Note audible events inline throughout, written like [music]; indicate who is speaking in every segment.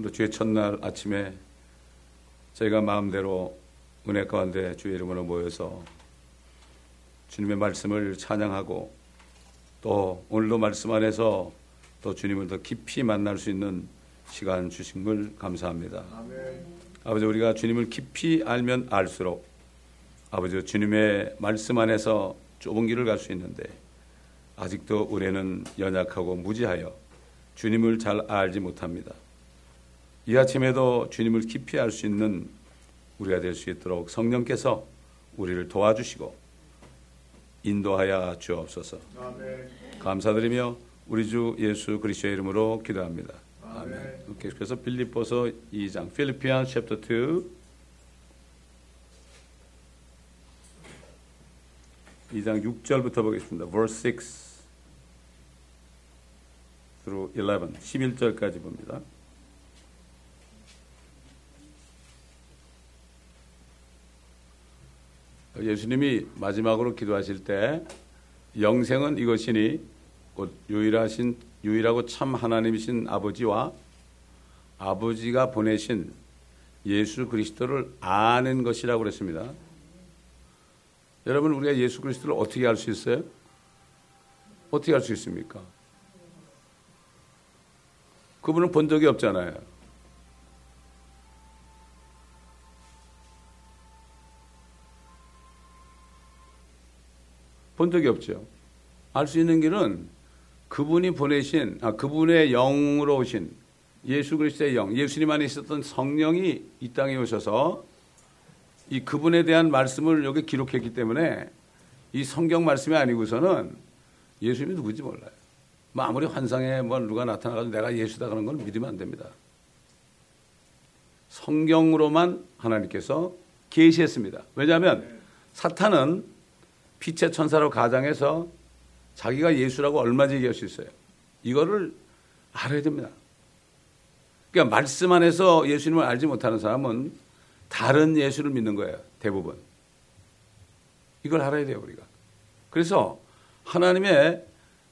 Speaker 1: 오늘 주의 첫날 아침에 저희가 마음대로 은혜 가운데 주의 이름으로 모여서 주님의 말씀을 찬양하고 또 오늘도 말씀 안에서 또 주님을 더 깊이 만날 수 있는 시간 주신 걸 감사합니다. 아멘. 아버지 우리가 주님을 깊이 알면 알수록 아버지 주님의 말씀 안에서 좁은 길을 갈 수 있는데 아직도 우리는 연약하고 무지하여 주님을 잘 알지 못합니다. 이 아침에도 주님을 깊이 알 수 있는 우리가 될 수 있도록 성령께서 우리를 도와주시고 인도하여 주옵소서. 아멘. 감사드리며 우리 주 예수 그리스도의 이름으로 기도합니다. 아멘. 아멘. 계속해서 빌립보서 2장, 필리피안 챕터 2 2장 6절부터 보겠습니다. verse 6 through 11, 11절까지 봅니다. 예수님이 마지막으로 기도하실 때 영생은 이것이니 곧 유일하신 유일하고 참 하나님이신 아버지와 아버지가 보내신 예수 그리스도를 아는 것이라고 그랬습니다. 여러분 우리가 예수 그리스도를 어떻게 알 수 있어요? 어떻게 알 수 있습니까? 그분은 본 적이 없잖아요. 본 적이 없죠. 알 수 있는 길은 그분이 보내신, 아, 그분의 영으로 오신 예수 그리스도의 영, 예수님 안에 있었던 성령이 이 땅에 오셔서 이 그분에 대한 말씀을 여기 기록했기 때문에 이 성경 말씀이 아니고서는 예수님이 누구지 몰라요. 뭐 아무리 환상에 뭐 누가 나타나가지고 내가 예수다 그런 걸 믿으면 안 됩니다. 성경으로만 하나님께서 계시했습니다. 왜냐하면 사탄은 빛의 천사로 가장해서 자기가 예수라고 얼마나 얘기할 수 있어요. 이거를 알아야 됩니다. 그러니까 말씀 안에서 예수님을 알지 못하는 사람은 다른 예수를 믿는 거예요. 대부분. 이걸 알아야 돼요, 우리가. 그래서 하나님의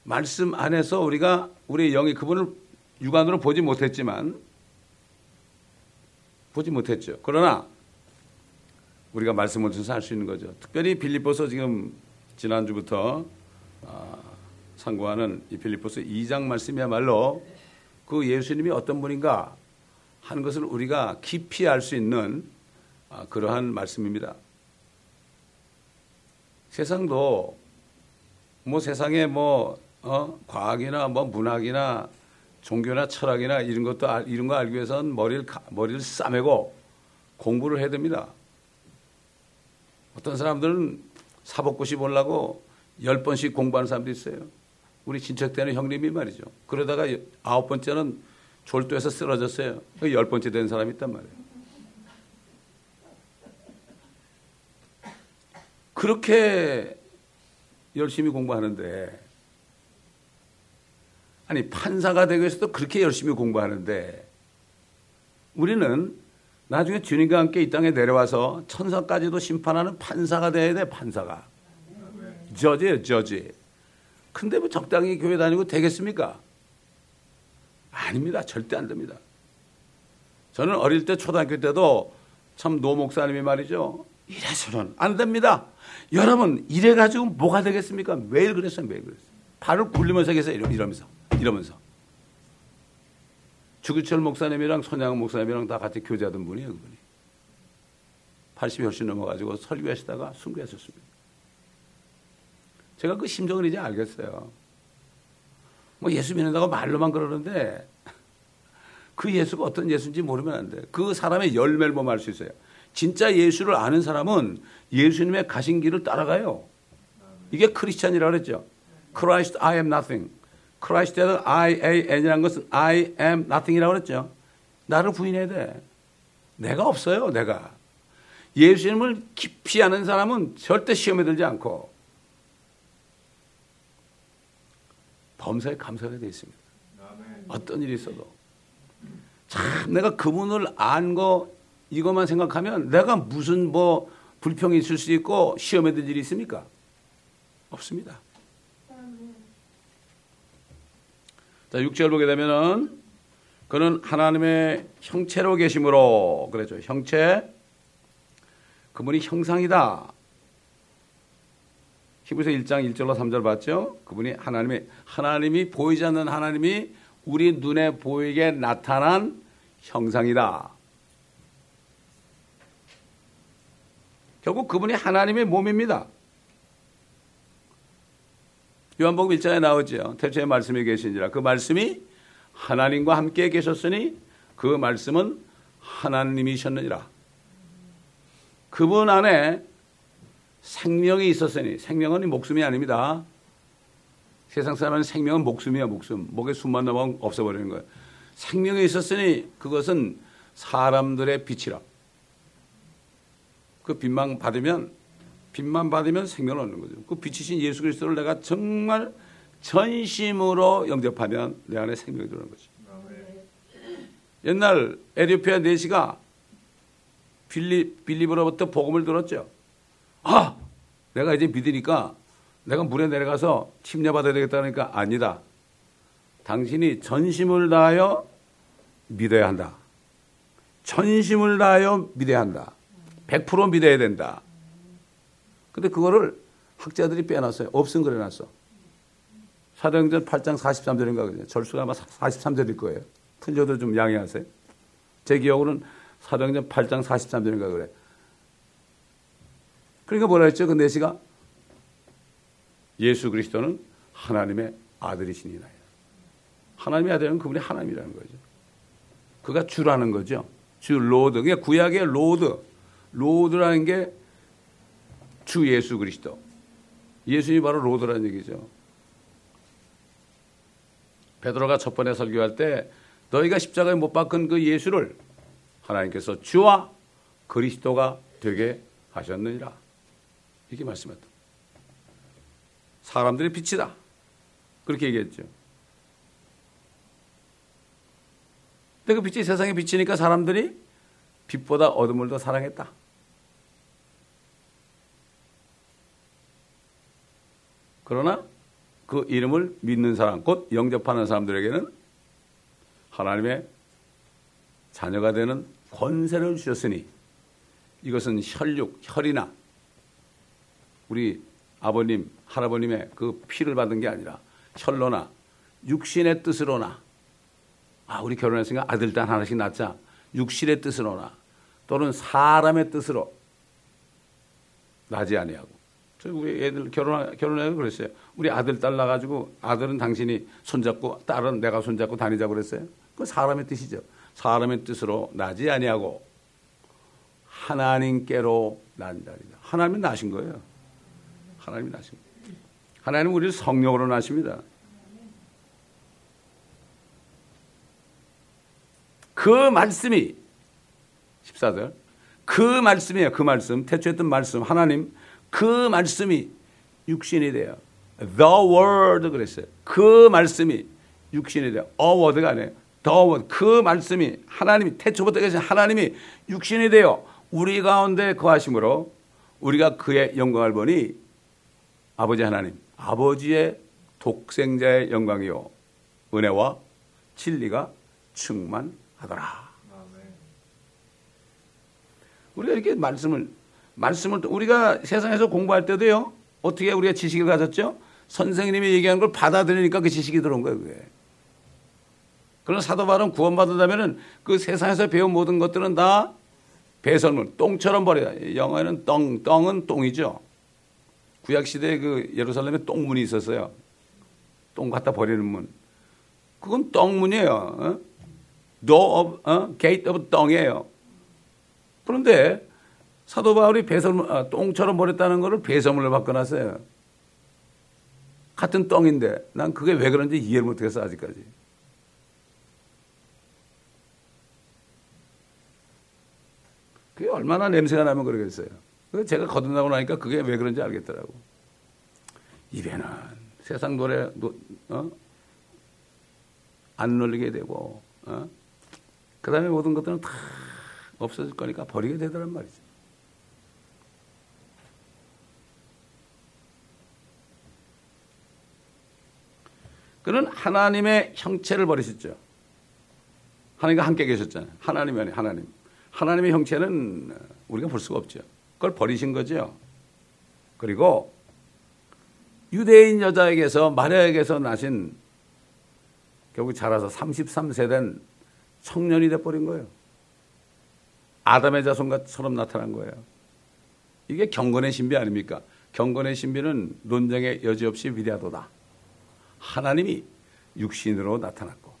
Speaker 1: 말씀 안에서 우리가 우리의 영이 그분을 육안으로 보지 못했지만 보지 못했죠. 그러나 우리가 말씀을 통해서 알수 있는 거죠. 특별히 빌립보서 지금 지난주부터 아, 상고하는 이 빌립보서 2장 말씀이야말로 그 예수님이 어떤 분인가 하는 것을 우리가 깊이 알 수 있는 아, 그러한 말씀입니다. 세상도 뭐 세상에 뭐 어, 과학이나 뭐 문학이나 종교나 철학이나 이런 것도 이런 거 알기 위해서는 머리를 머리를 싸매고 공부를 해야 됩니다. 어떤 사람들은 사법고시 보려고 열 번씩 공부하는 사람도 있어요. 우리 친척 때는 형님이 말이죠. 그러다가 아홉 번째는 졸도해서 쓰러졌어요. 열 번째 된 사람이 있단 말이에요. 그렇게 열심히 공부하는데 아니 판사가 되기 위해서도 그렇게 열심히 공부하는데 우리는 나중에 주님과 함께 이 땅에 내려와서 천사까지도 심판하는 판사가 돼야 돼 판사가. 저지예요 저지. 근데 뭐 적당히 교회 다니고 되겠습니까? 아닙니다. 절대 안 됩니다. 저는 어릴 때 초등학교 때도 참 노 목사님이 말이죠. 이래서는 안 됩니다. 여러분 이래가지고 뭐가 되겠습니까? 매일 그랬어요 매일 그랬어요. 발을 굴리면서 계세요 이러면서 이러면서 주기철 목사님이랑 손양 목사님이랑 다 같이 교제하던 분이에요 그분이 80이 훨씬 넘어가지고 설교하시다가 순교하셨습니다 제가 그 심정을 이제 알겠어요 뭐 예수 믿는다고 말로만 그러는데 그 예수가 어떤 예수인지 모르면 안 돼. 그 사람의 열매를 보면 알 수 있어요. 진짜 예수를 아는 사람은 예수님의 가신 길을 따라가요. 이게 크리스찬이라고 그랬죠. Christ, I am nothing. Christ에서 I, A, N이라는 것은 I am nothing이라고 그랬죠. 나를 부인해야 돼. 내가 없어요, 내가. 예수님을 깊이 아는 사람은 절대 시험에 들지 않고 범사에 감사가 되어 있습니다. 어떤 일이 있어도. 참, 내가 그분을 안 거, 이것만 생각하면 내가 무슨 뭐 불평이 있을 수 있고 시험에 들 일이 있습니까? 없습니다. 자, 6절 보게 되면은 그는 하나님의 형체로 계심으로 그랬죠. 형체 그분이 형상이다. 히브리서 1장 1절로 3절 봤죠? 그분이 하나님의 하나님이 보이지 않는 하나님이 우리 눈에 보이게 나타난 형상이다. 결국 그분이 하나님의 몸입니다. 요한복음 1장에 나오죠. 태초에 말씀이 계신지라 그 말씀이 하나님과 함께 계셨으니 그 말씀은 하나님이셨느니라. 그분 안에 생명이 있었으니 생명은 목숨이 아닙니다. 세상 사람은 생명은 목숨이야 목숨. 목에 숨만 넘어 없어버리는 거예요. 생명이 있었으니 그것은 사람들의 빛이라. 그 빛만 받으면 빛만 받으면 생명을 얻는 거죠. 그 빛이신 예수 그리스도를 내가 정말 전심으로 영접하면 내 안에 생명이 들어오는 거죠. 옛날 에디오피아 내시가 빌리, 빌리브로부터 복음을 들었죠. 아! 내가 이제 믿으니까 내가 물에 내려가서 침례받아야 되겠다 그러니까 아니다. 당신이 전심을 다하여 믿어야 한다. 전심을 다하여 믿어야 한다. 100% 믿어야 된다. 근데 그거를 학자들이 빼놨어요. 없음 그래놨어. 사도행전 8장 43절인가 그래요. 절수가 아마 43절일 거예요. 틀려도 좀 양해하세요. 제 기억으로는 사도행전 8장 43절인가 그래. 그러니까 뭐라 했죠? 그 내시가 예수 그리스도는 하나님의 아들이시니라. 하나님의 아들은 그분이 하나님이라는 거죠. 그가 주라는 거죠. 주 Lord. 그게 구약의 Lord. Lord라는 게 주 예수 그리스도. 예수님이 바로 Lord라는 얘기죠. 베드로가 첫 번에 설교할 때 너희가 십자가에 못 박은 그 예수를 하나님께서 주와 그리스도가 되게 하셨느니라. 이렇게 말씀했다. 사람들의 빛이다. 그렇게 얘기했죠. 근데 그 빛이 세상에 비치니까 사람들이 빛보다 어둠을 더 사랑했다. 그러나 그 이름을 믿는 사람, 곧 영접하는 사람들에게는 하나님의 자녀가 되는 권세를 주셨으니 이것은 혈육, 혈이나 우리 아버님, 할아버님의 그 피를 받은 게 아니라 혈로나 육신의 뜻으로나 아, 우리 결혼했으니까 아들, 딸 하나씩 낳자. 육신의 뜻으로나 또는 사람의 뜻으로 나지 아니하고. 저 우리 애들 결혼 결혼해서 그랬어요. 우리 아들 딸 낳아가지고 아들은 당신이 손잡고 딸은 내가 손잡고 다니자고 그랬어요. 그 사람의 뜻이죠. 사람의 뜻으로 나지 아니하고 하나님께로 난 자리다. 하나님이 나신 거예요. 하나님이 나신 거예요. 하나님은 우리를 성령으로 나십니다. 그 말씀이 14절 그 말씀이에요. 그 말씀 태초했던 말씀 하나님 그 말씀이 육신이 돼요. The word 그랬어요. 그 말씀이 육신이 돼요. a word가 아니에요. The word 그 말씀이 하나님이 태초부터 계신 하나님이 육신이 되어 우리 가운데 거하심으로 우리가 그의 영광을 보니 아버지 하나님 아버지의 독생자의 영광이요 은혜와 진리가 충만 하더라. 우리가 이렇게 말씀을 말씀을 우리가 세상에서 공부할 때도요. 어떻게 우리가 지식을 가졌죠? 선생님이 얘기하는 걸 받아들이니까 그 지식이 들어온 거예요. 그게. 그런 사도 바울은 구원받으다면은 그 세상에서 배운 모든 것들은 다 배설물, 똥처럼 버려요. 영어에는 똥, 똥은 똥이죠. 구약 시대에 그 예루살렘에 똥문이 있었어요. 똥 갖다 버리는 문. 그건 똥문이에요. 어? door of, 어? gate of 똥이에요. 그런데 사도 바울이 배설물, 아, 똥처럼 버렸다는 것을 배설물로 바꿔놨어요. 같은 똥인데 난 그게 왜 그런지 이해를 못했어 아직까지. 그게 얼마나 냄새가 나면 그러겠어요. 제가 거듭나고 나니까 그게 왜 그런지 알겠더라고. 입에는 세상 노래 어? 안 놀리게 되고 어? 그 다음에 모든 것들은 다 없어질 거니까 버리게 되더란 말이죠. 그는 하나님의 형체를 버리셨죠. 하나님과 함께 계셨잖아요. 하나님이 아니 하나님. 하나님의 형체는 우리가 볼 수가 없죠. 그걸 버리신 거죠. 그리고 유대인 여자에게서 마리아에게서 나신 결국 자라서 33세 된 청년이 돼버린 거예요. 아담의 자손처럼 나타난 거예요. 이게 경건의 신비 아닙니까? 경건의 신비는 논쟁의 여지 없이 위대하도다. 하나님이 육신으로 나타났고.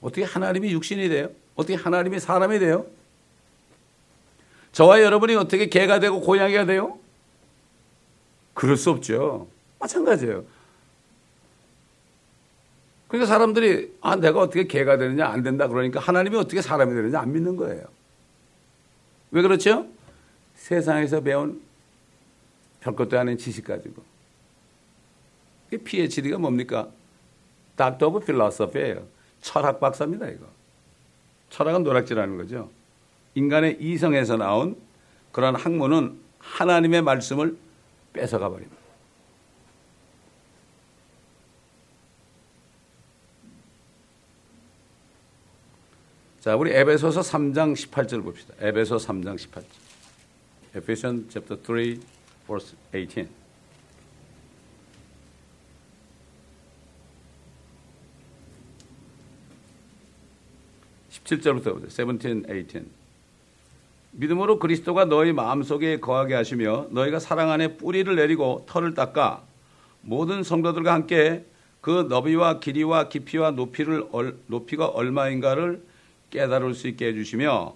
Speaker 1: 어떻게 하나님이 육신이 돼요? 어떻게 하나님이 사람이 돼요? 저와 여러분이 어떻게 개가 되고 고양이가 돼요? 그럴 수 없죠. 마찬가지예요. 그러니까 사람들이 아 내가 어떻게 개가 되느냐 안 된다 그러니까 하나님이 어떻게 사람이 되느냐 안 믿는 거예요. 왜 그렇죠? 세상에서 배운 별것도 아닌 지식 가지고. PhD가 뭡니까? Doctor of Philosophy예요. 철학 박사입니다, 이거. 철학은 노략질하는 거죠. 인간의 이성에서 나온 그런 학문은 하나님의 말씀을 뺏어가 버립니다. 자, 우리 에베소서 3장 18절 봅시다. 에베소 3장 18절. Ephesians chapter 3 verse 18. 17절부터 보세요. 17, 18. 믿음으로 그리스도가 너희 마음속에 거하게 하시며 너희가 사랑 안에 뿌리를 내리고 털을 닦아 모든 성도들과 함께 그 너비와 길이와 깊이와 높이를 높이가 얼마인가를 깨달을 수 있게 해주시며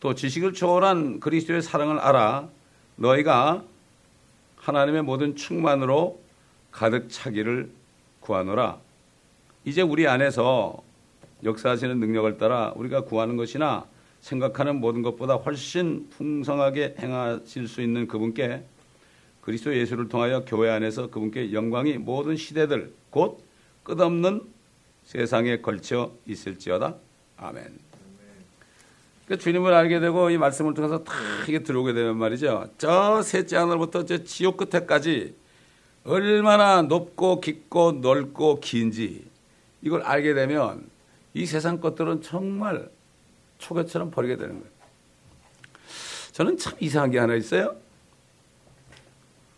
Speaker 1: 또 지식을 초월한 그리스도의 사랑을 알아 너희가 하나님의 모든 충만으로 가득 차기를 구하노라. 이제 우리 안에서 역사하시는 능력을 따라 우리가 구하는 것이나 생각하는 모든 것보다 훨씬 풍성하게 행하실 수 있는 그분께 그리스도 예수를 통하여 교회 안에서 그분께 영광이 모든 시대들 곧 끝없는 세상에 걸쳐 있을지어다. 아멘. 그 주님을 알게 되고 이 말씀을 통해서 다 이게 들어오게 되면 말이죠. 저 셋째 하늘부터 저 지옥 끝에까지 얼마나 높고 깊고 넓고 긴지 이걸 알게 되면 이 세상 것들은 정말 초계처럼 버리게 되는 거예요. 저는 참 이상한 게 하나 있어요.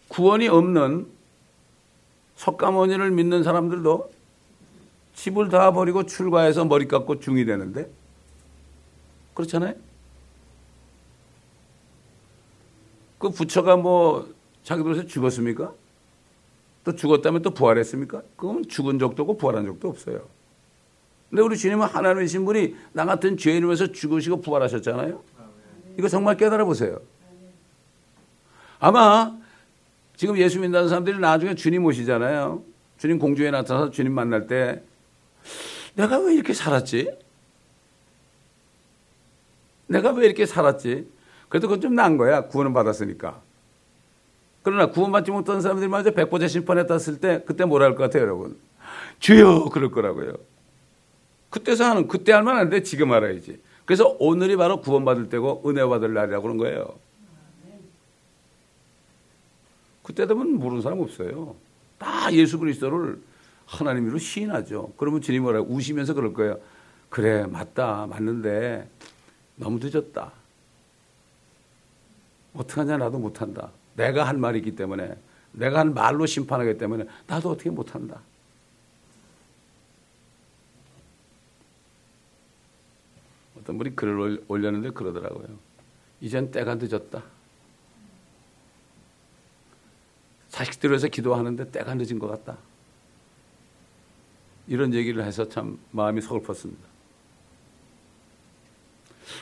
Speaker 1: 구원이 없는 석가모니를 믿는 사람들도 집을 다 버리고 출가해서 머리 깎고 중이 되는데 그렇잖아요? 그 부처가 뭐 자기들에서 죽었습니까? 또 죽었다면 또 부활했습니까? 그건 죽은 적도 없고 부활한 적도 없어요. 근데 우리 주님은 하나님이신 분이 나 같은 죄인이면서 죽으시고 부활하셨잖아요. 이거 정말 깨달아 보세요. 아마 지금 예수 믿는 사람들이 나중에 주님 오시잖아요. 주님 공주에 나타나서 주님 만날 때 내가 왜 이렇게 살았지? 내가 왜 이렇게 살았지? 그래도 그건 좀 나은 거야. 구원을 받았으니까. 그러나 구원받지 못한 사람들이 먼저 백보자 심판에 땄을 때 그때 뭐라 할 것 같아요, 여러분? 주여! 그럴 거라고요. 그때서 하는, 그때 할 만한데 지금 알아야지. 그래서 오늘이 바로 구원받을 때고 은혜 받을 날이라고 그런 거예요. 그때 되면 모르는 사람 없어요. 다 예수 그리스도를 하나님으로 시인하죠. 그러면 주님 뭐라 우시면서 그럴 거예요. 그래, 맞다. 맞는데 너무 늦었다. 어떡하냐 나도 못한다. 내가 한 말이기 때문에 내가 한 말로 심판하기 때문에 나도 어떻게 못한다. 어떤 분이 글을 올렸는데 그러더라고요. 이젠 때가 늦었다. 자식들 위해서 기도하는데 때가 늦은 것 같다. 이런 얘기를 해서 참 마음이 서글펐습니다.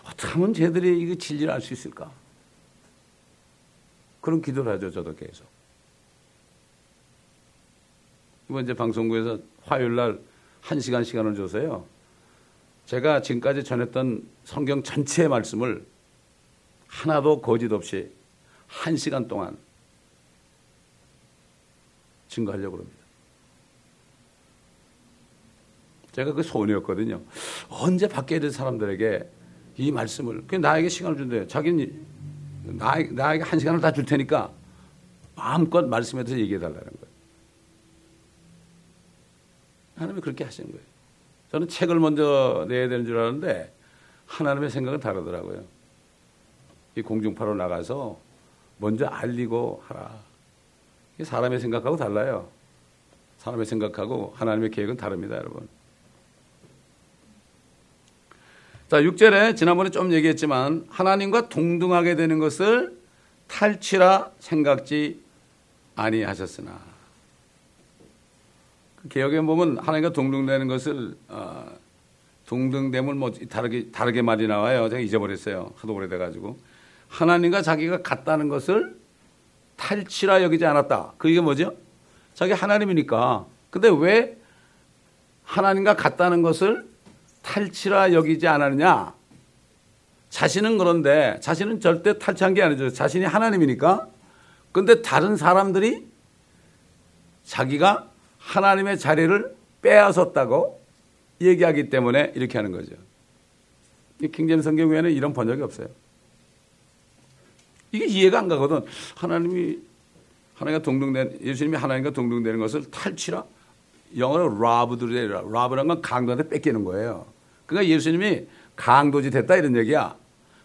Speaker 1: 어떻게 하면 쟤들이 이거 진리를 알 수 있을까? 그런 기도를 하죠, 저도 계속. 이번 이제 방송국에서 화요일 날한 시간 시간을 줘서요. 제가 지금까지 전했던 성경 전체의 말씀을 하나도 거짓 없이 한 시간 동안 증거하려고 합니다. 제가 그 소원이었거든요. 언제 밖에 있는 사람들에게 이 말씀을 그 나에게 시간을 준대요. 자기는 나, 나에게 한 시간을 다 줄 테니까 마음껏 말씀에 대해서 얘기해 달라는 거예요. 하나님이 그렇게 하시는 거예요. 저는 책을 먼저 내야 되는 줄 알았는데 하나님의 생각은 다르더라고요. 이 공중파로 나가서 먼저 알리고 하라. 사람의 생각하고 달라요. 사람의 생각하고 하나님의 계획은 다릅니다, 여러분. 자, 6절에 지난번에 좀 얘기했지만 하나님과 동등하게 되는 것을 탈취라 생각지 아니하셨으나 그 개혁에 보면 하나님과 동등되는 것을 어, 동등됨을 뭐 다르게 다르게 말이 나와요. 제가 잊어버렸어요. 하도 오래돼 가지고 하나님과 자기가 같다는 것을 탈취라 여기지 않았다. 그게 뭐죠? 자기 하나님이니까. 근데 왜 하나님과 같다는 것을 탈취라 여기지 않았느냐? 자신은 그런데 자신은 절대 탈취한 게 아니죠. 자신이 하나님이니까. 근데 다른 사람들이 자기가 하나님의 자리를 빼앗았다고 얘기하기 때문에 이렇게 하는 거죠. 킹제임 성경 외에는 이런 번역이 없어요. 이게 이해가 안 가거든. 하나님이 하나님과 동등된 예수님이 하나님과 동등되는 것을 탈취라. 영어로 라브들이라. 라브라는 건 강도한테 뺏기는 거예요. 그러니까 예수님이 강도짓 했다 이런 얘기야.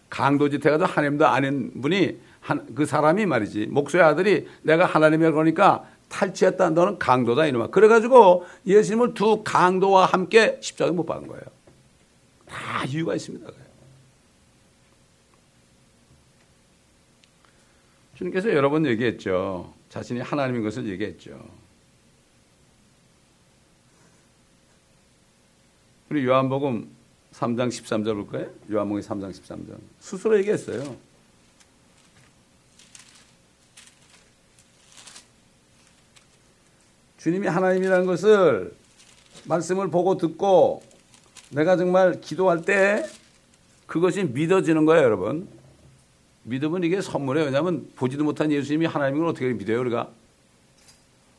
Speaker 1: 강도짓 해가지고 하나님도 아닌 분이 한, 그 사람이 말이지. 목소의 아들이 내가 하나님이라 그러니까 탈취했다. 너는 강도다 이놈아. 그래가지고 예수님을 두 강도와 함께 십자가에 못 박은 거예요. 다 이유가 있습니다. 주님께서 여러 번 얘기했죠. 자신이 하나님인 것을 얘기했죠. 우리 요한복음 3장 13절 볼까요? 요한복음 3장 13절. 스스로 얘기했어요. 주님이 하나님이라는 것을 말씀을 보고 듣고 내가 정말 기도할 때 그것이 믿어지는 거예요, 여러분. 믿음은 이게 선물이에요. 왜냐하면 보지도 못한 예수님이 하나님인 걸 어떻게 믿어요, 우리가?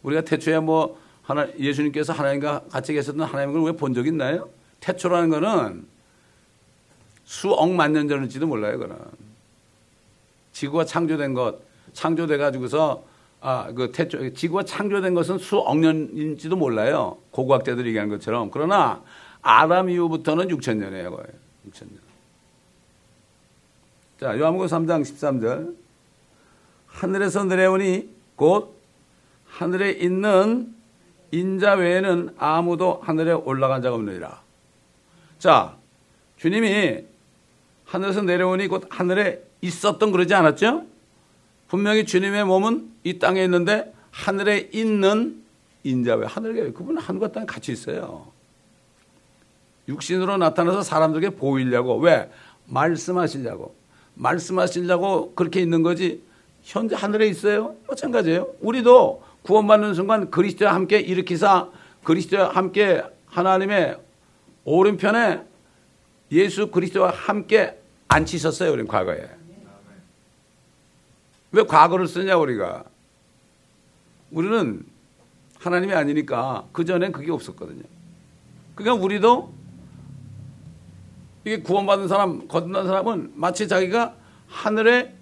Speaker 1: 우리가 태초에 뭐 하나, 예수님께서 하나님과 같이 계셨던 하나님을 왜 본 적 있나요? 태초라는 거는 수억만 년 전일지도 몰라요, 그는. 지구가 창조된 것, 창조돼 가지고서 아, 그 태초, 지구가 창조된 것은 수억 년인지도 몰라요. 고고학자들이 얘기하는 것처럼. 그러나 아담 이후부터는 6천 년이에요, 거의. 6천 년. 자, 요한복음 3장 13절. 하늘에서 내려오니 곧 하늘에 있는 인자 외에는 아무도 하늘에 올라간 자가 없느니라. 자, 주님이 하늘에서 내려오니 곧 하늘에 있었던 그러지 않았죠? 분명히 주님의 몸은 이 땅에 있는데 하늘에 있는 인자왜 하늘에 그분은 하늘과 땅에 같이 있어요. 육신으로 나타나서 사람들에게 보이려고 왜 말씀하시려고 말씀하시려고 그렇게 있는 거지 현재 하늘에 있어요. 마찬가지예요. 우리도 구원받는 순간 그리스도와 함께 일으키사 그리스도와 함께 하나님의 오른편에 예수 그리스도와 함께 앉히셨어요. 우리는 과거에. 왜 과거를 쓰냐 우리가. 우리는 하나님이 아니니까 그 전엔 그게 없었거든요. 그러니까 우리도 이게 구원받은 사람, 거듭난 사람은 마치 자기가 하늘에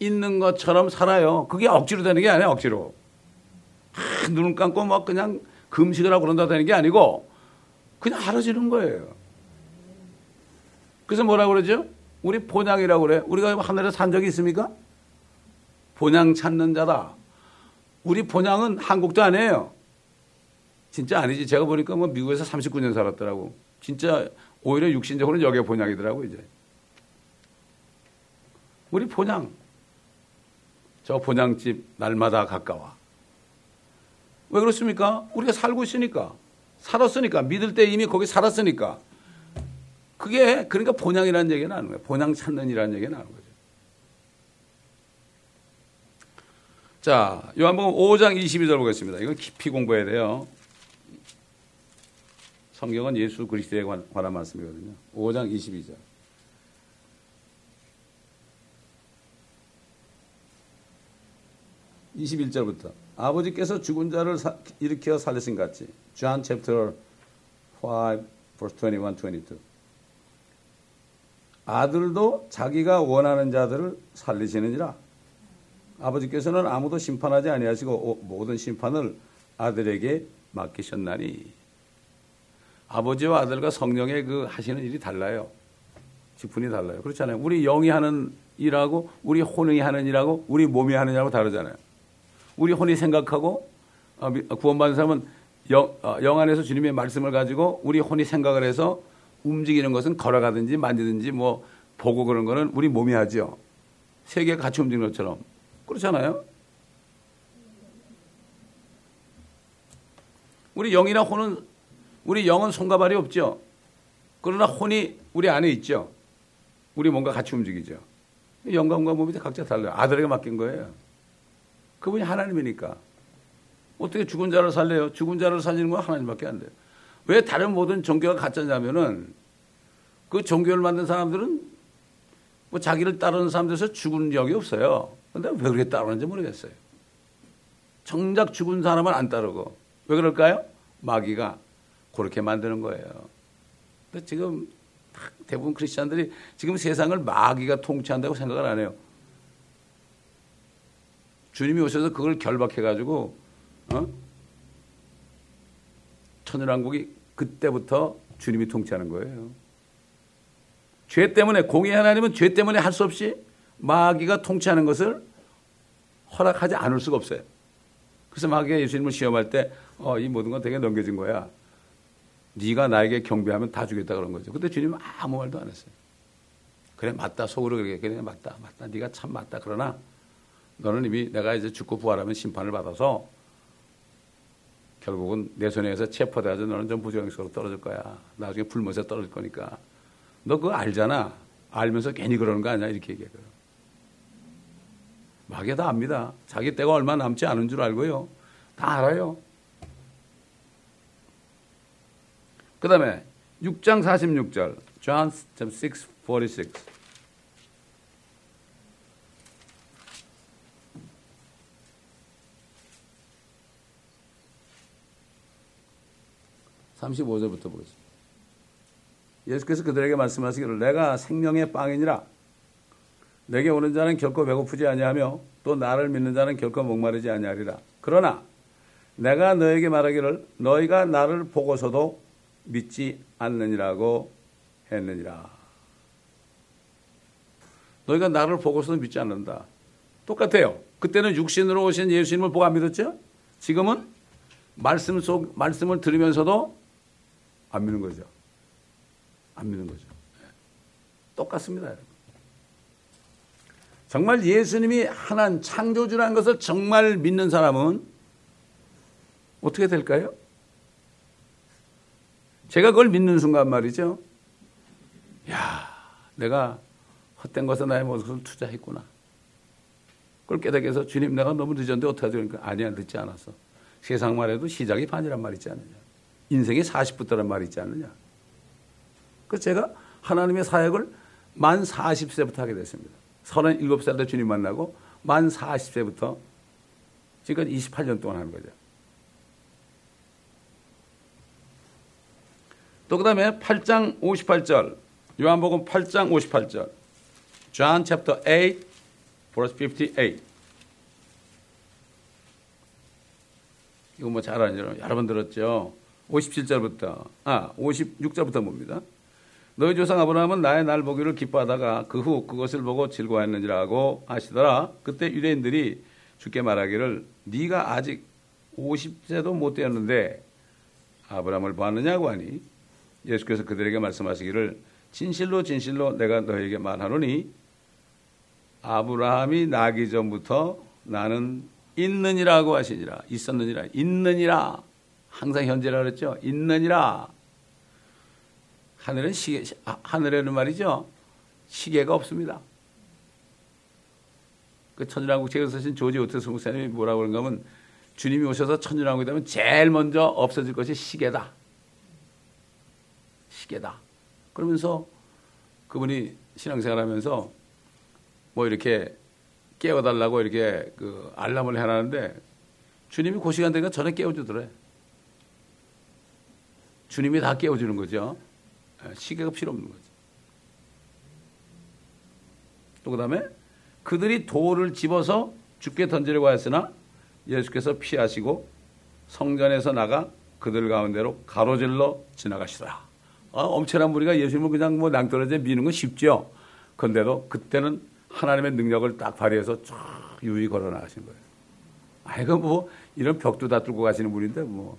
Speaker 1: 있는 것처럼 살아요. 그게 억지로 되는 게 아니야, 억지로. 아, 눈을 감고 막 그냥 금식을 하고 그런다 되는 게 아니고 그냥 알아지는 거예요. 그래서 뭐라 그러죠? 우리 본향이라고 그래. 우리가 하늘에 산 적이 있습니까? 본향 찾는 자다. 우리 본향은 한국도 아니에요. 진짜 아니지. 제가 보니까 뭐 미국에서 39년 살았더라고. 진짜 오히려 육신적으로는 여기에 본향이더라고 이제. 우리 본향. 저 본향집 날마다 가까워. 왜 그렇습니까? 우리가 살고 있으니까. 살았으니까. 믿을 때 이미 거기 살았으니까. 그게 그러니까 본향이라는 얘기는 하는 거예요. 본향 찾는 이라는 얘기는 하는 거죠. 자, 요한복음 5장 22절 보겠습니다. 이건 깊이 공부해야 돼요. 성경은 예수 그리스도에 관한 말씀이거든요. 5장 22절. (21절부터) 아버지께서 죽은 자를 사, 일으켜 살리신 같이 John chapter 5 verse 21, 22 아들도 자기가 원하는 자들을 살리시느니라 아버지께서는 아무도 심판하지 아니하시고 모든 심판을 아들에게 맡기셨나니 아버지와 아들과 성령의 그 하시는 일이 달라요. 직분이 달라요. 그렇잖아요. 우리 영이 하는 일하고 우리 혼이 하는 일하고 우리 몸이 하는 일하고 다르잖아요. 우리 혼이 생각하고 어, 구원받은 사람은 영, 어, 영 안에서 주님의 말씀을 가지고 우리 혼이 생각을 해서 움직이는 것은 걸어가든지 만지든지 뭐 보고 그런 거는 우리 몸이 하죠. 세계가 같이 움직이는 것처럼. 그렇잖아요. 우리 영이나 혼은 우리 영은 손과 발이 없죠. 그러나 혼이 우리 안에 있죠. 우리 몸과 같이 움직이죠. 영감과 몸이 각자 달라요. 아들에게 맡긴 거예요. 그분이 하나님이니까. 어떻게 죽은 자를 살려요? 죽은 자를 살리는 건 하나님밖에 안 돼요. 왜 다른 모든 종교가 가짜냐면은 그 종교를 만든 사람들은 뭐 자기를 따르는 사람들에서 죽은 적이 없어요. 근데 왜 그렇게 따르는지 모르겠어요. 정작 죽은 사람은 안 따르고. 왜 그럴까요? 마귀가 그렇게 만드는 거예요. 지금 대부분 크리스천들이 지금 세상을 마귀가 통치한다고 생각을 안 해요. 주님이 오셔서 그걸 결박해가지고, 어? 천연왕국이 그때부터 주님이 통치하는 거예요. 죄 때문에, 공의 하나님은 죄 때문에 할 수 없이 마귀가 통치하는 것을 허락하지 않을 수가 없어요. 그래서 마귀가 예수님을 시험할 때, 어, 이 모든 건 되게 넘겨진 거야. 네가 나에게 경배하면 다 주겠다 그런 거죠. 근데 주님은 아무 말도 안 했어요. 그래 맞다 속으로 그렇게 그래 맞다 맞다 네가 참 맞다 그러나 너는 이미 내가 이제 죽고 부활하면 심판을 받아서 결국은 내 손에 서 체포돼가지고 너는 좀 부정행석으로 떨어질 거야. 나중에 불못에 떨어질 거니까. 너 그거 알잖아. 알면서 괜히 그러는 거 아니야 이렇게 얘기해요. 마귀가 다 압니다. 자기 때가 얼마 남지 않은 줄 알고요. 다 알아요. 그 다음에 6장 46절, John 6, 46. (35절부터) 보겠습니다. 예수께서 그들에게 말씀하시기를 내가 생명의 빵이니라 내게 오는 자는 결코 배고프지 아니하며 또 나를 믿는 자는 결코 목마르지 아니하리라 그러나 내가 너에게 말하기를 너희가 나를 보고서도 믿지 않느니라고 했느니라. 너희가 나를 보고서도 믿지 않는다. 똑같아요. 그때는 육신으로 오신 예수님을 보고 안 믿었죠? 지금은 말씀 속, 말씀을 들으면서도 안 믿는 거죠. 안 믿는 거죠. 똑같습니다. 정말 예수님이 하나님 창조주라는 것을 정말 믿는 사람은 어떻게 될까요? 제가 그걸 믿는 순간 말이죠. 야, 내가 헛된 것에 나의 모습을 투자했구나. 그걸 깨닫게 해서 주님 내가 너무 늦었는데 어떡하지? 그러니까 아니야, 늦지 않았어. 세상 말해도 시작이 반이란 말 있지 않느냐. 인생이 40부터란 말 있지 않느냐. 그래서 제가 하나님의 사역을 만 40세부터 하게 됐습니다. 37살 때 주님 만나고 만 40세부터 지금까지 28년 동안 하는 거죠. 또 그다음에 8장 58절 요한복음 8장 58절 John chapter 8 verse 58 이거 뭐 잘 아는 여러분 들었죠. 57절부터 아 56절부터 봅니다. 너희 조상 아브라함은 나의 날 보기를 기뻐하다가 그 후 그것을 보고 즐거워했는지라고 하시더라. 그때 유대인들이 주께 말하기를 네가 아직 50세도 못 되었는데 아브라함을 보았느냐고 하니 예수께서 그들에게 말씀하시기를 진실로 진실로 내가 너에게 말하노니 아브라함이 나기 전부터 나는 있느니라고 하시니라. 있었느니라. 있느니라. 항상 현재라 그랬죠. 있느니라 하늘은 시계 하늘에는 말이죠 시계가 없습니다. 그 천연왕국 책을 쓰신 조지 오트스 목사님이 뭐라고 그런가 하면 주님이 오셔서 천연왕국이 되면 제일 먼저 없어질 것이 시계다. 시계다. 그러면서 그분이 신앙생활 하면서 뭐 이렇게 깨워달라고 이렇게 그 알람을 해놨는데 주님이 그 시간 되니까 전에 깨워주더래. 주님이 다 깨워주는 거죠. 예, 시계가 필요 없는 거죠. 또그 다음에 그들이 돌을 집어서 죽게 던지려고 했으나 예수께서 피하시고 성전에서 나가 그들 가운데로 가로질러 지나가시더라. 아, 엄청난 무리가 예수님을 그냥 뭐 낭떠러지에 미는 건 쉽죠. 그런데도 그때는 하나님의 능력을 딱 발휘해서 쭉 유유히 걸어 나가신 거예요. 아, 이거 뭐 이런 벽도 다 뚫고 가시는 분인데 뭐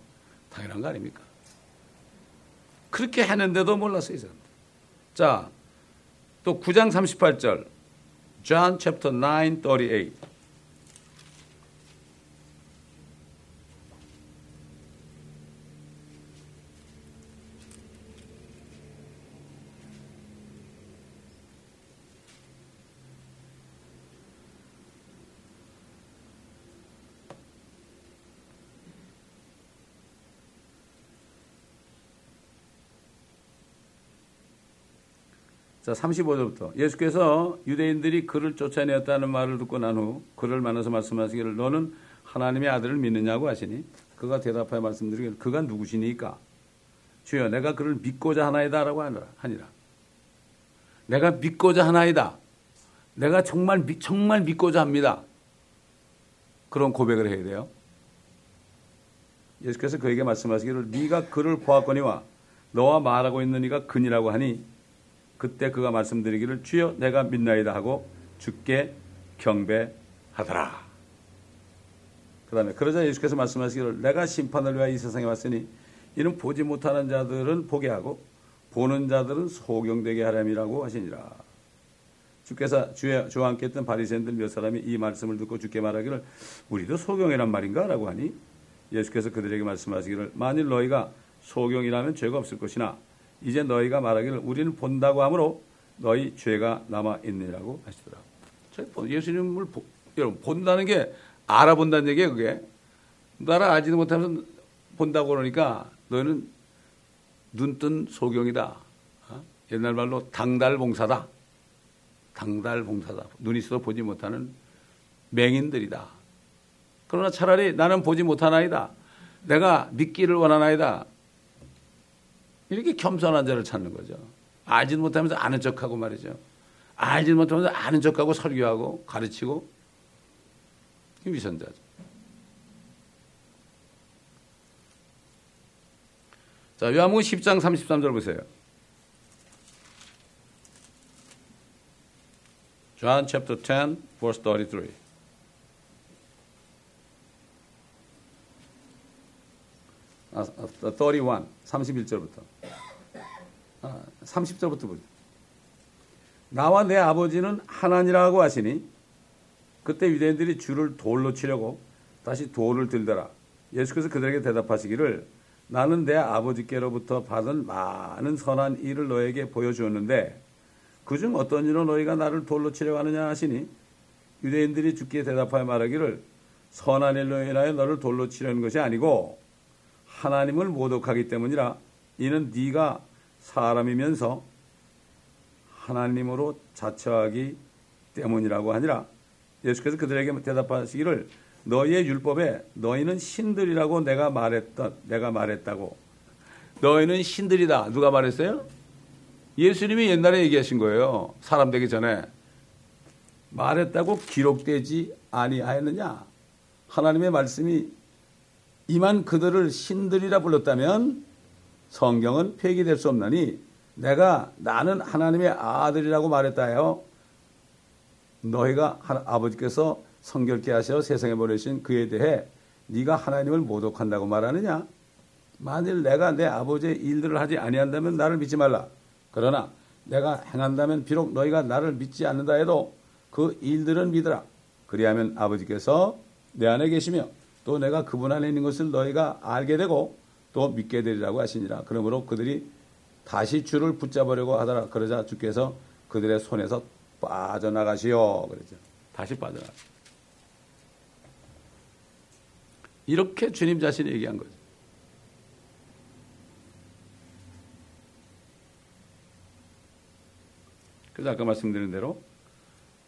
Speaker 1: 당연한 거 아닙니까? 그렇게 했는데도 몰랐어요, 이 사람들. 자, 또 9장 38절. John chapter 9, 38. 자, 35절부터. 예수께서 유대인들이 그를 쫓아내었다는 말을 듣고 난 후 그를 만나서 말씀하시기를 너는 하나님의 아들을 믿느냐고 하시니 그가 대답하여 말씀드리기를 그가 누구시니까 주여 내가 그를 믿고자 하나이다라고 하니라. 내가 믿고자 하나이다. 내가 정말 정말 믿고자 합니다. 그런 고백을 해야 돼요. 예수께서 그에게 말씀하시기를 네가 그를 보았거니와 너와 말하고 있는 이가 그니라고 하니 그때 그가 말씀드리기를 주여 내가 믿나이다 하고 주께 경배하더라. 그 다음에 그러자 예수께서 말씀하시기를 내가 심판을 위하여 이 세상에 왔으니 이는 보지 못하는 자들은 보게 하고 보는 자들은 소경되게 하렴이라고 하시니라. 주께서 주와 함께 했던 바리새인들 몇 사람이 이 말씀을 듣고 주께 말하기를 우리도 소경이란 말인가? 라고 하니 예수께서 그들에게 말씀하시기를 만일 너희가 소경이라면 죄가 없을 것이나 이제 너희가 말하기를 우리는 본다고 하므로 너희 죄가 남아 있느라고 하시더라. 예수님을 보, 여러분 본다는 게 알아본다는 얘기예요. 그게 나를 알지도 못하면서 본다고 그러니까 너는 눈뜬 소경이다. 어? 옛날 말로 당달봉사다. 당달봉사다. 눈이 있어도 보지 못하는 맹인들이다. 그러나 차라리 나는 보지 못하나이다. 내가 믿기를 원하나이다. 이렇게 겸손한 자를 찾는 거죠. 알지도 못하면서 아는 척하고 말이죠. 알지도 못하면서 아는 척하고 설교하고 가르치고 위선자죠. 자, 요한복음 10장 33절 보세요. John chapter 10 verse 33. 아, 31, 31절부터. 아, 30절부터 보죠. 나와 내 아버지는 하나니라고 하시니 그때 유대인들이 주를 돌로 치려고 다시 돌을 들더라. 예수께서 그들에게 대답하시기를 나는 내 아버지께로부터 받은 많은 선한 일을 너에게 보여주었는데 그중 어떤 일로 너희가 나를 돌로 치려고 하느냐 하시니 유대인들이 주께 대답하여 말하기를 선한 일로 인하여 너를 돌로 치려는 것이 아니고 하나님을 모독하기 때문이라 이는 네가 사람이면서 하나님으로 자처하기 때문이라고 하니라. 예수께서 그들에게 대답하시기를 너희의 율법에 너희는 신들이라고 내가 말했던 내가 말했다고. 너희는 신들이다. 누가 말했어요? 예수님이 옛날에 얘기하신 거예요. 사람 되기 전에. 말했다고 기록되지 아니하였느냐? 하나님의 말씀이 이만 그들을 신들이라 불렀다면 성경은 폐기될 수 없나니 내가 나는 하나님의 아들이라고 말했다요. 너희가 아버지께서 성결케 하셔 세상에 보내신 그에 대해 네가 하나님을 모독한다고 말하느냐? 만일 내가 내 아버지의 일들을 하지 아니한다면 나를 믿지 말라. 그러나 내가 행한다면 비록 너희가 나를 믿지 않는다 해도 그 일들은 믿으라. 그리하면 아버지께서 내 안에 계시며 또 내가 그분 안에 있는 것을 너희가 알게 되고 또 믿게 되리라고 하시니라. 그러므로 그들이 다시 주를 붙잡으려고 하더라. 그러자 주께서 그들의 손에서 빠져나가시오. 그러죠. 다시 빠져나가. 이렇게 주님 자신이 얘기한 거죠. 그래서 아까 말씀드린 대로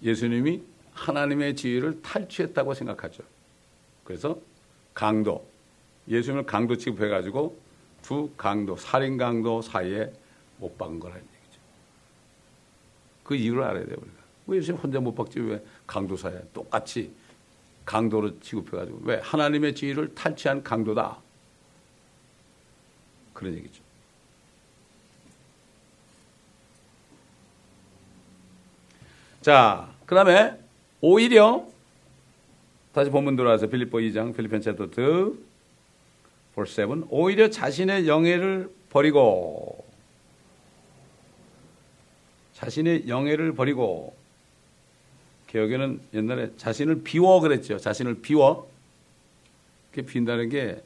Speaker 1: 예수님이 하나님의 지위를 탈취했다고 생각하죠. 그래서 강도, 예수님을 강도 취급해가지고 두 강도, 살인 강도 사이에 못 박은 거라는 얘기죠. 그 이유를 알아야 돼요, 우리가. 왜 예수님 혼자 못 박지? 왜 강도 사이에 똑같이 강도로 취급해가지고. 왜? 하나님의 지위를 탈취한 강도다. 그런 얘기죠. 자, 그 다음에 오히려 다시 본문 들어와서 빌립보 2장 필리핀 챕터 2 verse 7 오히려 자신의 영예를 버리고 자신의 영예를 버리고 개혁에는 옛날에 자신을 비워 그랬죠. 자신을 비워. 그게 빈다는 게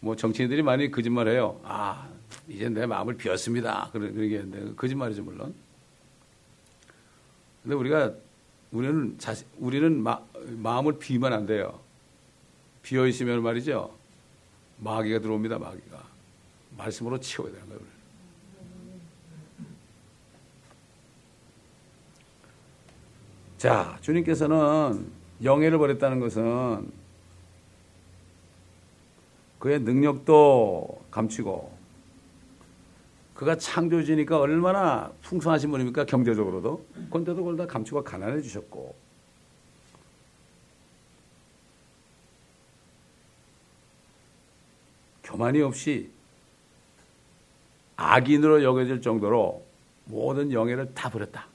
Speaker 1: 뭐 정치인들이 많이 거짓말해요. 아 이제 내 마음을 비웠습니다. 그런 그런 게 있는데 거짓말이죠 물론. 근데 우리가 우리는 자신 우리는 마, 마음을 비우면 안 돼요. 비어 있으면 말이죠. 마귀가 들어옵니다. 마귀가 말씀으로 치워야 되는 거예요. 자, 주님께서는 영예를 버렸다는 것은 그의 능력도 감추고 그가 창조주니까 얼마나 풍성하신 분입니까? 경제적으로도. 그런데도 그걸 다 감추고 가난해 주셨고. 교만이 없이 악인으로 여겨질 정도로 모든 영예를 다 버렸다.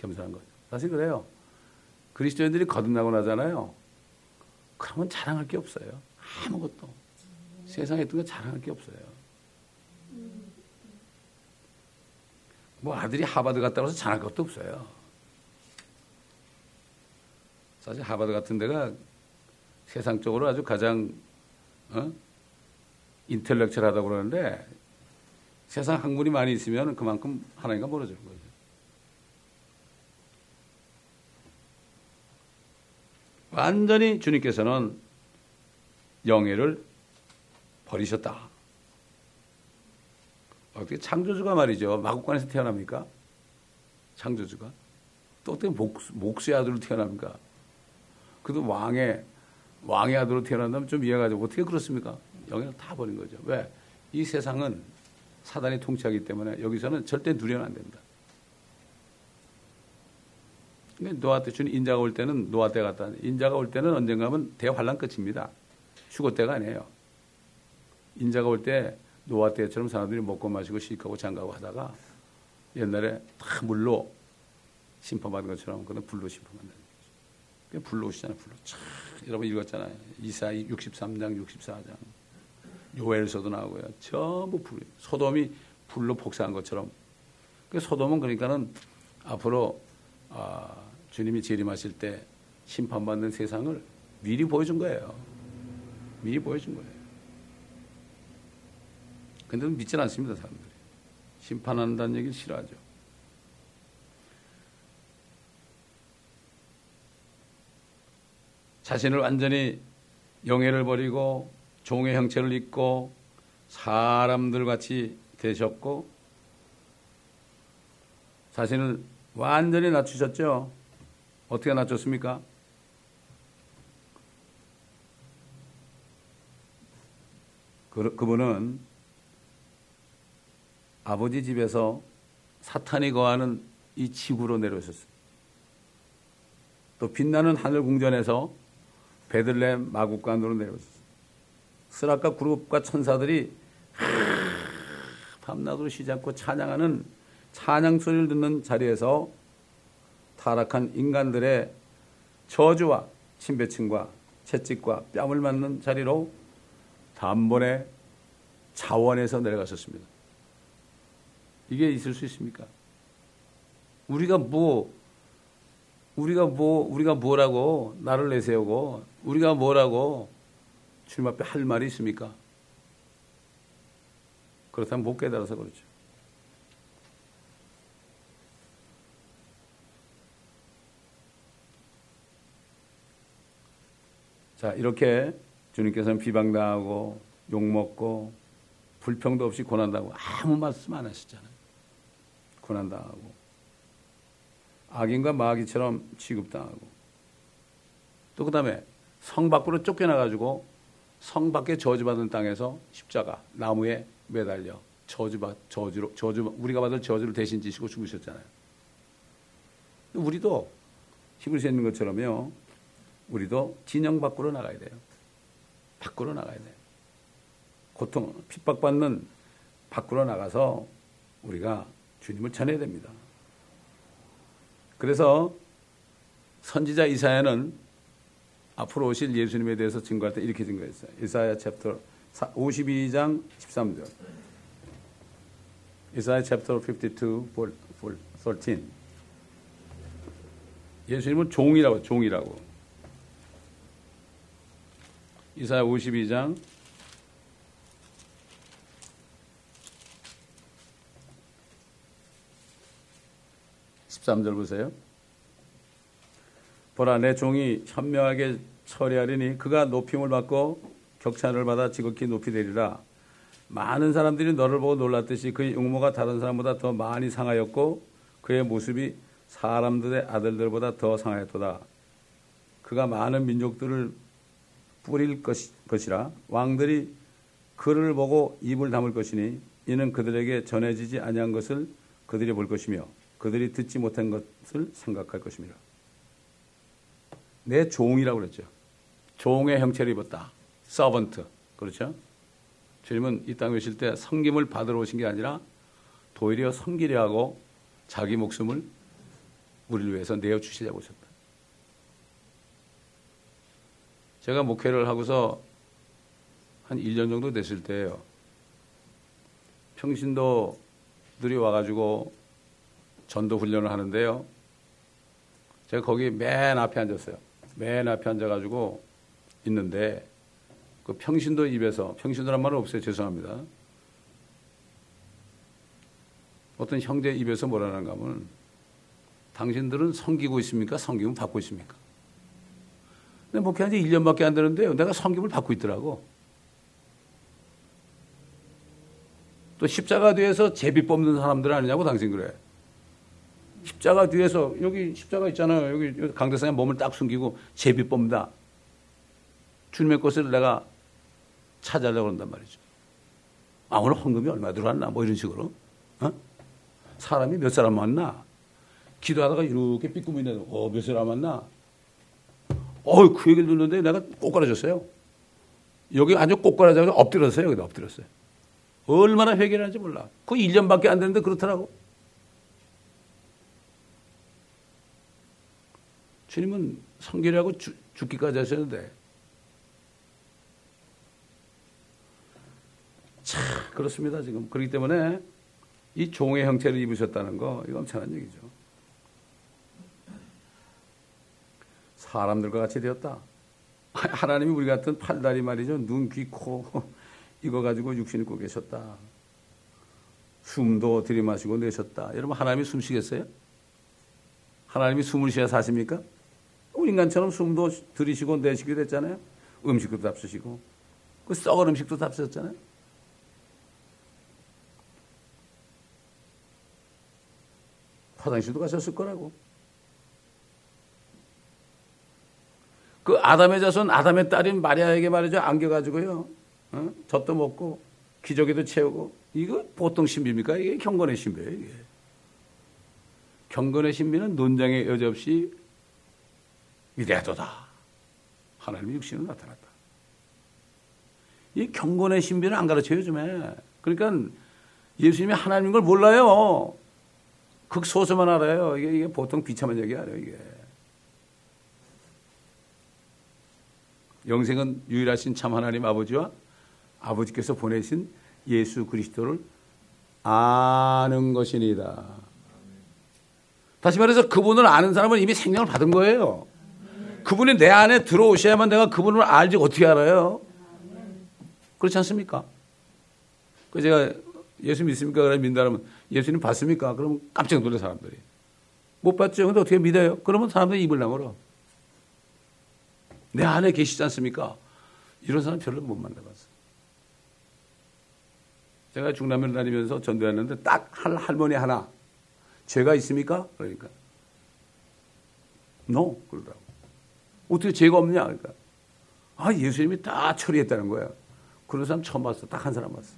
Speaker 1: 겸손한 거죠. 사실 그래요. 그리스도인들이 거듭나고 나잖아요. 그러면 자랑할 게 없어요. 아무것도. 세상에 있던 거 자랑할 게 없어요. 뭐 아들이 하버드 갔다 와서 자랑할 것도 없어요. 사실 하버드 같은 데가 세상적으로 아주 가장 어? 인텔렉츄얼하다고 그러는데 세상 학문이 많이 있으면 그만큼 하나님과 멀어지는 거죠. 완전히 주님께서는 영예를 버리셨다. 어떻게 창조주가 말이죠. 마국간에서 태어납니까? 창조주가? 또 어떻게 목수, 목수의 아들로 태어납니까? 그도 왕의, 왕의 아들로 태어난다면 좀 이해가 되고 어떻게 그렇습니까? 영예를 다 버린 거죠. 왜? 이 세상은 사단이 통치하기 때문에 여기서는 절대 누려는 안 된다. 노아 때 주님 인자가 올 때는 노아 때 같다. 인자가 올 때는 언젠가면 대환란 끝입니다. 휴고 때가 아니에요. 인자가 올때 노아 때처럼 사람들이 먹고 마시고 시식하고 장가고 하다가 옛날에 다 물로 심판받은 것처럼 그는 불로 심판받는 거죠. 불로 오시잖아요. 불로. 참, 여러분 읽었잖아요. 이사이 63장, 64장. 요엘서도 나오고요. 전부 불. 소돔이 불로 폭사한 것처럼. 그 소돔은 그러니까는 앞으로 아, 주님이 재림하실 때 심판받는 세상을 미리 보여준 거예요. 미리 보여준 거예요. 근데 믿질 않습니다, 사람들이. 심판한다는 얘기를 싫어하죠. 자신을 완전히 영예를 버리고 종의 형체를 입고 사람들 같이 되셨고 자신을 완전히 낮추셨죠. 어떻게 낮췄습니까? 그, 그분은 아버지 집에서 사탄이 거하는 이 지구로 내려오셨어요. 또 빛나는 하늘 궁전에서 베들렘 마국간으로 내려오셨어요. 스라카 그룹과 천사들이 밤낮으로 쉬지 않고 찬양하는 찬양 소리를 듣는 자리에서 타락한 인간들의 저주와 침배층과 채찍과 뺨을 맞는 자리로 단번에 자원에서 내려가셨습니다. 이게 있을 수 있습니까? 우리가 뭐 우리가 뭐 우리가 뭐라고 나를 내세우고 우리가 뭐라고 주님 앞에 할 말이 있습니까? 그렇다면 못 깨달아서 그렇죠. 자, 이렇게 주님께서는 비방당하고 욕먹고 불평도 없이 고난당하고 아무 말씀 안 하셨잖아요. 고난당하고 악인과 마귀처럼 취급당하고 또 그 다음에 성 밖으로 쫓겨나가지고 성 밖에 저주받은 땅에서 십자가 나무에 매달려 저주받 저주로 저주 우리가 받을 저주를 대신 지시고 죽으셨잖아요. 우리도 히브리서 있는 것처럼요. 우리도 진영 밖으로 나가야 돼요. 밖으로 나가야 돼요. 고통, 핍박받는 밖으로 나가서 우리가 주님을 전해야 됩니다. 그래서 선지자 이사야는 앞으로 오실 예수님에 대해서 증거할 때 이렇게 증거했어요. 이사야 챕터 52장 13절. 이사야 챕터 52, 13. 예수님은 종이라고, 종이라고. 이사야 52장 13절 보세요. 보라 내 종이 현명하게 처리하리니 그가 높임을 받고 격찬을 받아 지극히 높이 되리라. 많은 사람들이 너를 보고 놀랐듯이 그의 용모가 다른 사람보다 더 많이 상하였고 그의 모습이 사람들의 아들들보다 더 상하였도다. 그가 많은 민족들을 뿌릴 것이라 왕들이 그를 보고 입을 다물 것이니 이는 그들에게 전해지지 아니한 것을 그들이 볼 것이며 그들이 듣지 못한 것을 생각할 것입니다. 내 종이라고 그랬죠. 종의 형체를 입었다. 서번트. 그렇죠? 주님은 이 땅에 오실 때 섬김을 받으러 오신 게 아니라 도리어 섬기려 하고 자기 목숨을 우리를 위해서 내어 주시려고 오셨다. 제가 목회를 하고서 한 1년 정도 됐을 때예요. 평신도들이 와가지고 전도 훈련을 하는데요. 제가 거기 맨 앞에 앉았어요. 맨 앞에 앉아가지고 있는데 그 평신도 입에서 평신도란 말은 없어요. 죄송합니다. 어떤 형제 입에서 뭐라는가 하면 당신들은 섬기고 있습니까? 섬김을 받고 있습니까? 근데 목회한 지 1년밖에 안 되는데요. 내가 섬김을 받고 있더라고. 또 십자가 뒤에서 제비 뽑는 사람들 아니냐고 당신 그래. 십자가 뒤에서 여기 십자가 있잖아요. 여기 강대상에 몸을 딱 숨기고 제비 뽑는다. 주님의 것을 내가 찾아려고 그런단 말이죠. 아, 오늘 헌금이 얼마 들어왔나? 뭐 이런 식으로. 어? 사람이 몇 사람 왔나? 기도하다가 이렇게 삐꾸미 내도, 어, 몇 사람 왔나? 어, 그 얘기를 듣는데 내가 꼬꾸라졌어요. 여기 아주 꼬꾸라져서 엎드렸어요. 여기다 엎드렸어요. 얼마나 회개를 하는지 몰라. 그 1년밖에 안 됐는데 그렇더라고. 주님은 성결하고 죽기까지 하셨는데 참 그렇습니다 지금 그렇기 때문에 이 종의 형체를 입으셨다는 거 이거 엄청난 얘기죠. 사람들과 같이 되었다. [laughs] 하나님이 우리 같은 팔다리 말이죠. 눈, 귀, 코 [laughs] 이거 가지고 육신 입고 계셨다. 숨도 들이마시고 내셨다. 여러분 하나님이 숨 쉬겠어요? 하나님이 숨을 쉬어 사십니까? 우리 인간처럼 숨도 들이쉬고 내쉬게 됐잖아요. 음식도 잡수시고 그 썩은 음식도 잡수셨잖아요. 화장실도 가셨을 거라고. 그 아담의 자손 아담의 딸인 마리아에게 말이죠 안겨가지고요 어? 젖도 먹고 기저귀도 채우고 이거 보통 신비입니까 이게 경건의 신비예요 이게 경건의 신비는 논장에 여지없이 위대하도다. 하나님의 육신으로 나타났다. 이 경건의 신비를 안 가르쳐요, 요즘에. 그러니까 예수님이 하나님인 걸 몰라요. 극소수만 알아요. 이게, 이게 보통 비참한 얘기 아니에요, 이게. 영생은 유일하신 참 하나님 아버지와 아버지께서 보내신 예수 그리스도를 아는 것이니다. 다시 말해서 그분을 아는 사람은 이미 생명을 받은 거예요. 그분이 내 안에 들어오셔야만 내가 그분을 알지 어떻게 알아요? 그렇지 않습니까? 그 제가 예수 믿습니까? 그래 믿는다면 예수님 봤습니까? 그러면 깜짝 놀래 사람들이. 못 봤죠. 근데 어떻게 믿어요? 그러면 사람들이 입을 나물어. 내 안에 계시지 않습니까? 이런 사람 별로 못 만나봤어. 제가 중남미를 다니면서 전도했는데 딱한 할머니 하나 죄가 있습니까? 그러니까 no 그러더라고. 어떻게 죄가 없냐? 그러니까. 아, 예수님이 다 처리했다는 거야. 그런 사람 처음 봤어. 딱 한 사람 봤어.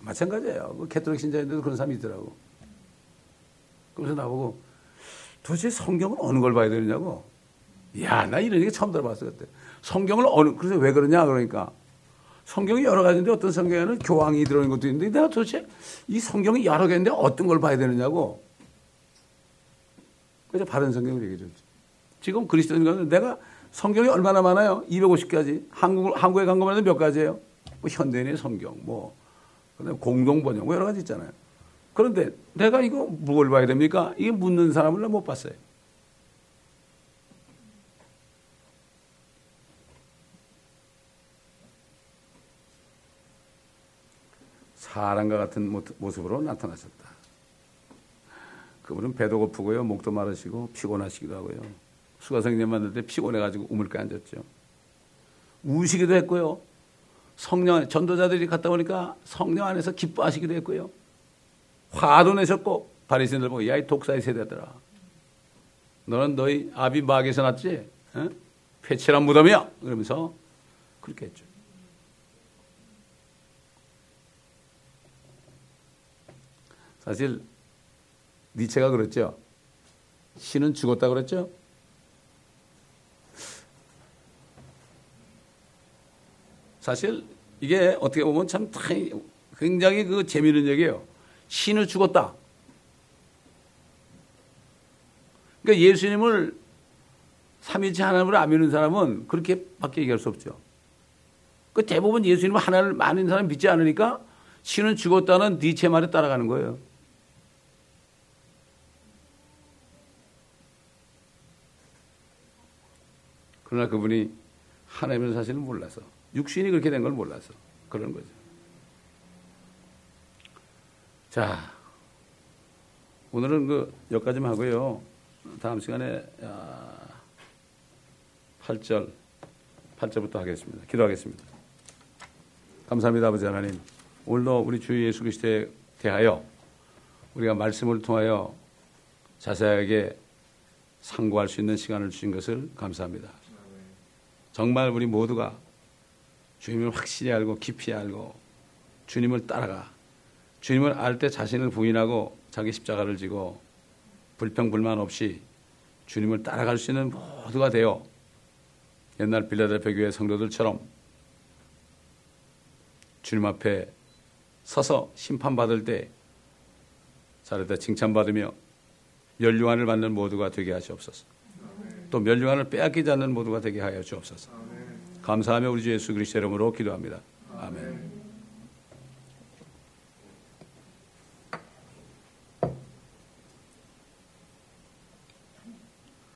Speaker 1: 마찬가지예요. 그 캐톨릭 신자인데도 그런 사람이 있더라고. 그래서 나보고 도대체 성경은 어느 걸 봐야 되느냐고. 야, 나 이런 얘기 처음 들어봤어, 그때. 성경을 어느, 그래서 왜 그러냐? 그러니까. 성경이 여러 가지인데 어떤 성경에는 교황이 들어있는 것도 있는데 내가 도대체 이 성경이 여러 개인데 어떤 걸 봐야 되느냐고. 그래서 바른 성경을 얘기해 줬죠. 지금 그리스도인가는 내가 성경이 얼마나 많아요? 250가지. 한국, 한국에 간 것만 해도 몇 가지예요? 뭐 현대인의 성경, 뭐, 공동번역, 뭐 여러 가지 있잖아요. 그런데 내가 이거 뭘 봐야 됩니까? 이게 묻는 사람을 못 봤어요. 사람과 같은 모습으로 나타나셨다. 그분은 배도 고프고요, 목도 마르시고 피곤하시기도 하고요. 수가성님 때 피곤해가지고 우물가에 앉았죠. 우시기도 했고요. 성령 전도자들이 갔다 오니까 성령 안에서 기뻐하시기도 했고요. 화도 내셨고 바리새인들 보고 야 이 독사의 세대들아. 너는 너희 아비 마귀에서 났지? 어? 패치란 무덤이야. 그러면서 그렇게 했죠. 사실 니체가 그랬죠. 신은 죽었다 그랬죠. 사실 이게 어떻게 보면 참 굉장히 그 재미있는 얘기예요. 신은 죽었다. 그러니까 예수님을 삼위일체 하나님을 안 믿는 사람은 그렇게밖에 얘기할 수 없죠. 그 대부분 예수님을 하나를 많은 사람 믿지 않으니까 신은 죽었다는 니체 말에 따라가는 거예요. 그러나 그분이 하나님을 사실은 몰라서 육신이 그렇게 된 걸 몰라서 그런 거죠. 자, 오늘은 그 여기까지만 하고요. 다음 시간에 8절, 아, 8절부터 하겠습니다. 기도하겠습니다. 감사합니다, 아버지 하나님. 오늘도 우리 주 예수 그리스도에 대하여 우리가 말씀을 통하여 자세하게 상고할 수 있는 시간을 주신 것을 감사합니다. 정말 우리 모두가 주님을 확실히 알고 깊이 알고 주님을 따라가 주님을 알 때 자신을 부인하고 자기 십자가를 지고 불평불만 없이 주님을 따라갈 수 있는 모두가 되어 옛날 빌라델피아 교회 성도들처럼 주님 앞에 서서 심판받을 때 자르다 칭찬받으며 멸류관을 받는 모두가 되게 하시옵소서. 또 멸류관을 빼앗기지 않는 모두가 되게 하여 주옵소서. 감사하며 우리 주 예수 그리스도 이름으로 기도합니다. 아멘.